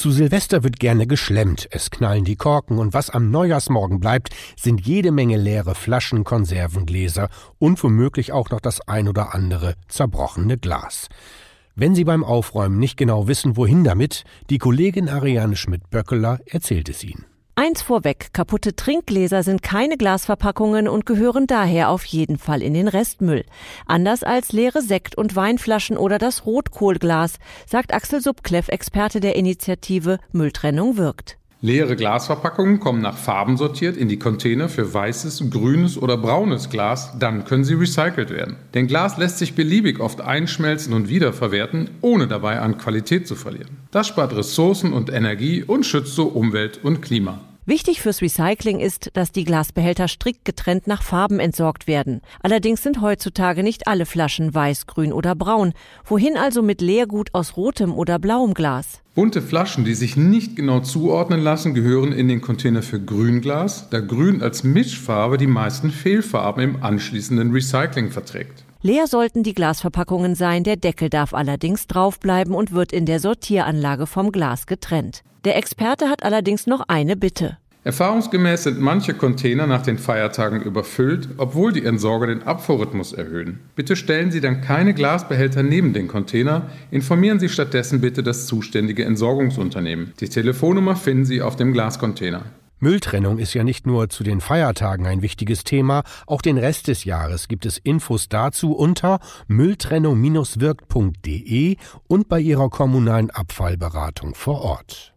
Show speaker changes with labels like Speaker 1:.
Speaker 1: Zu Silvester wird gerne geschlemmt, es knallen die Korken und was am Neujahrsmorgen bleibt, sind jede Menge leere Flaschen, Konservengläser und womöglich auch noch das ein oder andere zerbrochene Glas. Wenn Sie beim Aufräumen nicht genau wissen, wohin damit, die Kollegin Ariane Schmidt-Böckeler erzählt es Ihnen.
Speaker 2: Eins vorweg, kaputte Trinkgläser sind keine Glasverpackungen und gehören daher auf jeden Fall in den Restmüll. Anders als leere Sekt- und Weinflaschen oder das Rotkohlglas, sagt Axel Subkleff, Experte der Initiative Mülltrennung wirkt.
Speaker 3: Leere Glasverpackungen kommen nach Farben sortiert in die Container für weißes, grünes oder braunes Glas, dann können sie recycelt werden. Denn Glas lässt sich beliebig oft einschmelzen und wiederverwerten, ohne dabei an Qualität zu verlieren. Das spart Ressourcen und Energie und schützt so Umwelt und Klima.
Speaker 2: Wichtig fürs Recycling ist, dass die Glasbehälter strikt getrennt nach Farben entsorgt werden. Allerdings sind heutzutage nicht alle Flaschen weiß, grün oder braun. Wohin also mit Leergut aus rotem oder blauem Glas?
Speaker 3: Bunte Flaschen, die sich nicht genau zuordnen lassen, gehören in den Container für Grünglas, da Grün als Mischfarbe die meisten Fehlfarben im anschließenden Recycling verträgt.
Speaker 2: Leer sollten die Glasverpackungen sein, der Deckel darf allerdings draufbleiben und wird in der Sortieranlage vom Glas getrennt. Der Experte hat allerdings noch eine Bitte.
Speaker 3: Erfahrungsgemäß sind manche Container nach den Feiertagen überfüllt, obwohl die Entsorger den Abfuhrrhythmus erhöhen. Bitte stellen Sie dann keine Glasbehälter neben den Container, informieren Sie stattdessen bitte das zuständige Entsorgungsunternehmen. Die Telefonnummer finden Sie auf dem Glascontainer.
Speaker 1: Mülltrennung ist ja nicht nur zu den Feiertagen ein wichtiges Thema, auch den Rest des Jahres gibt es Infos dazu unter mülltrennung-wirkt.de und bei Ihrer kommunalen Abfallberatung vor Ort.